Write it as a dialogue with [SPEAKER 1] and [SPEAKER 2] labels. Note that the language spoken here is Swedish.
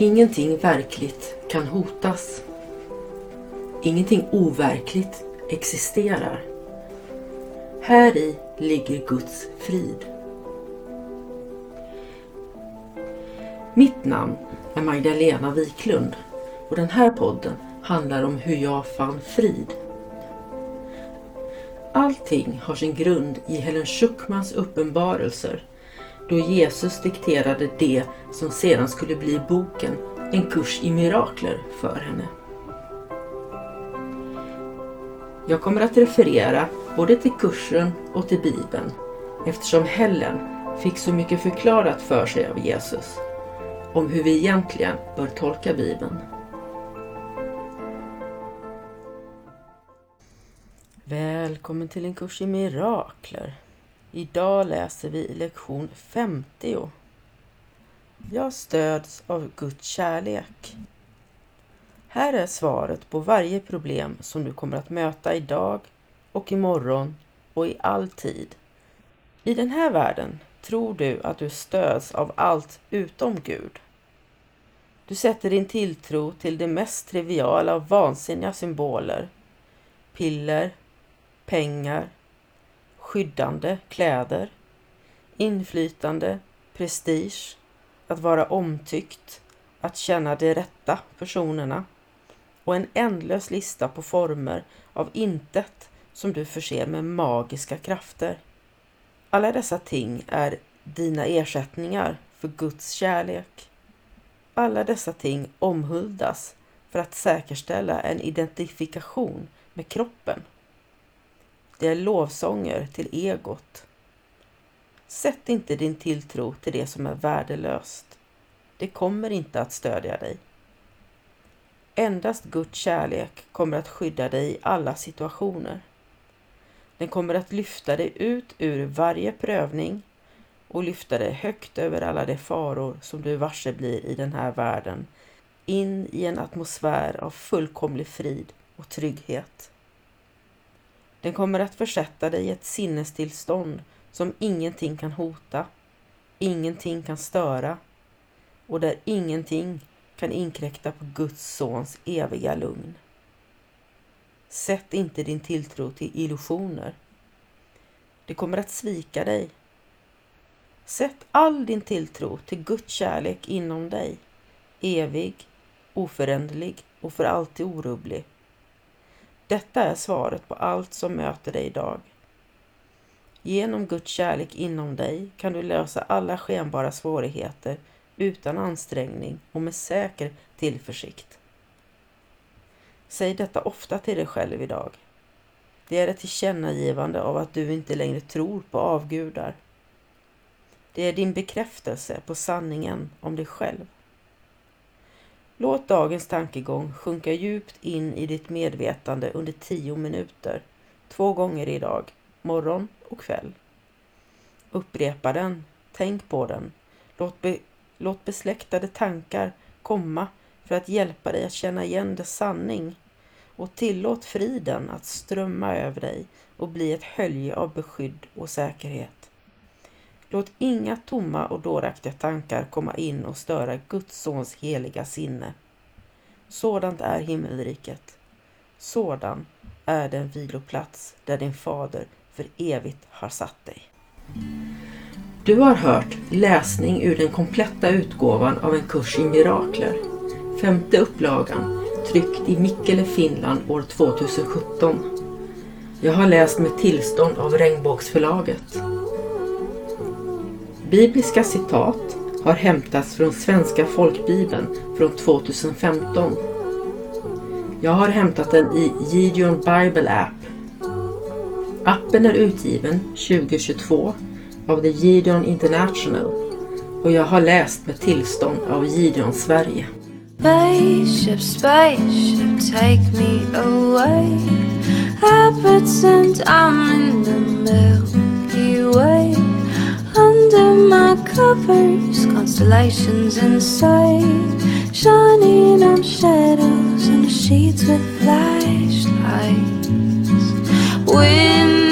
[SPEAKER 1] Ingenting verkligt kan hotas. Ingenting overkligt existerar. Här i ligger Guds frid. Mitt namn är Magdalena Wiklund och den här podden handlar om hur jag fann frid. Allting har sin grund i Helen Schuckmans uppenbarelser då Jesus dikterade det som sedan skulle bli boken En kurs i mirakler för henne. Jag kommer att referera både till kursen och till Bibeln eftersom Helen fick så mycket förklarat för sig av Jesus om hur vi egentligen bör tolka Bibeln. Välkommen till en kurs i mirakler. Idag läser vi lektion 50. Jag stöds av Guds kärlek. Här är svaret på varje problem som du kommer att möta idag och imorgon och i all tid. I den här världen tror du att du stöds av allt utom Gud. Du sätter din tilltro till de mest triviala och vansinniga symboler. Piller, pengar, skyddande kläder, inflytande, prestige, att vara omtyckt, att känna de rätta personerna och en ändlös lista på former av intet som du förser med magiska krafter. Alla dessa ting är dina ersättningar för Guds kärlek. Alla dessa ting omhuldas för att säkerställa en identifikation med kroppen. Det är lovsånger till egot. Sätt inte din tilltro till det som är värdelöst. Det kommer inte att stödja dig. Endast Guds kärlek kommer att skydda dig i alla situationer. Den kommer att lyfta dig ut ur varje prövning och lyfta dig högt över alla de faror som du varse blir i den här världen in i en atmosfär av fullkomlig frid och trygghet. Den kommer att försätta dig i ett sinnestillstånd som ingenting kan hota, ingenting kan störa och där ingenting kan inkräkta på Guds sons eviga lugn. Sätt inte din tilltro till illusioner. Det kommer att svika dig. Sätt all din tilltro till Guds kärlek inom dig, evig, oföränderlig och för alltid orubblig. Detta är svaret på allt som möter dig idag. Genom Guds kärlek inom dig kan du lösa alla skenbara svårigheter utan ansträngning och med säker tillförsikt. Säg detta ofta till dig själv idag. Det är ett tillkännagivande av att du inte längre tror på avgudar. Det är din bekräftelse på sanningen om dig själv. Låt dagens tankegång sjunka djupt in i ditt medvetande under tio minuter, två gånger idag, morgon och kväll. Upprepa den, tänk på den. Låt, be, låt besläktade tankar komma för att hjälpa dig att känna igen dess sanning och tillåt friden att strömma över dig och bli ett hölje av beskydd och säkerhet. Låt inga tomma och dåraktiga tankar komma in och störa Guds sons heliga sinne. Sådant är himmelriket. Sådan är den viloplats där din fader för evigt har satt dig. Du har hört läsning ur den kompletta utgåvan av en kurs i mirakler. Femte upplagan, tryckt i Mikkele, Finland år 2017. Jag har läst med tillstånd av Regnbågsförlaget. Bibliska citat har hämtats från Svenska folkbibeln från 2015. Jag har hämtat den i Gideon Bible App. Appen är utgiven 2022 av The Gideon International och jag har läst med tillstånd av Gideon Sverige. Spaceship, spaceship, take me away. I pretend I'm in the Milky Way. Under my covers, constellations inside. Shining on shadows and sheets with flashlights. When